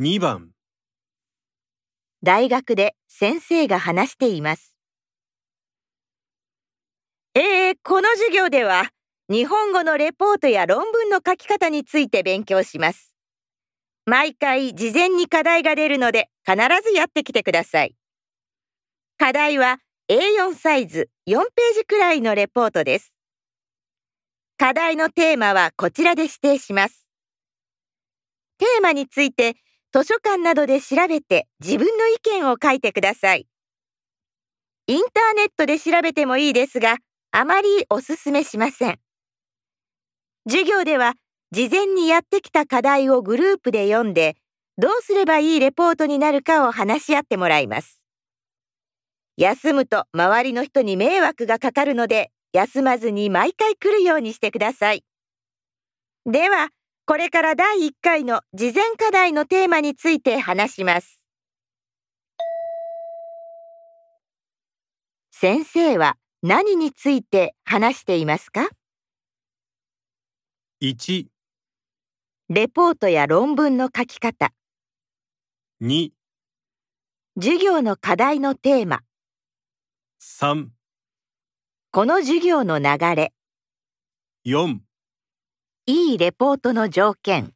2番大学で先生が話しています。えー、この授業では日本語のレポートや論文の書き方について勉強します。毎回事前に課題が出るので必ずやってきてください。課題は A4 サイズ4ページくらいのレポートです。課題のテーマはこちらで指定します。テーマについて図書館などで調べて自分の意見を書いてください。インターネットで調べてもいいですが、あまりおすすめしません。授業では事前にやってきた課題をグループで読んで、どうすればいいレポートになるかを話し合ってもらいます。休むと周りの人に迷惑がかかるので、休まずに毎回来るようにしてください。では、これから第1回の事前課題のテーマについて話します。先生は何について話していますか？1、レポートや論文の書き方、2、授業の課題のテーマ、3、この授業の流れ、4いいレポートの条件。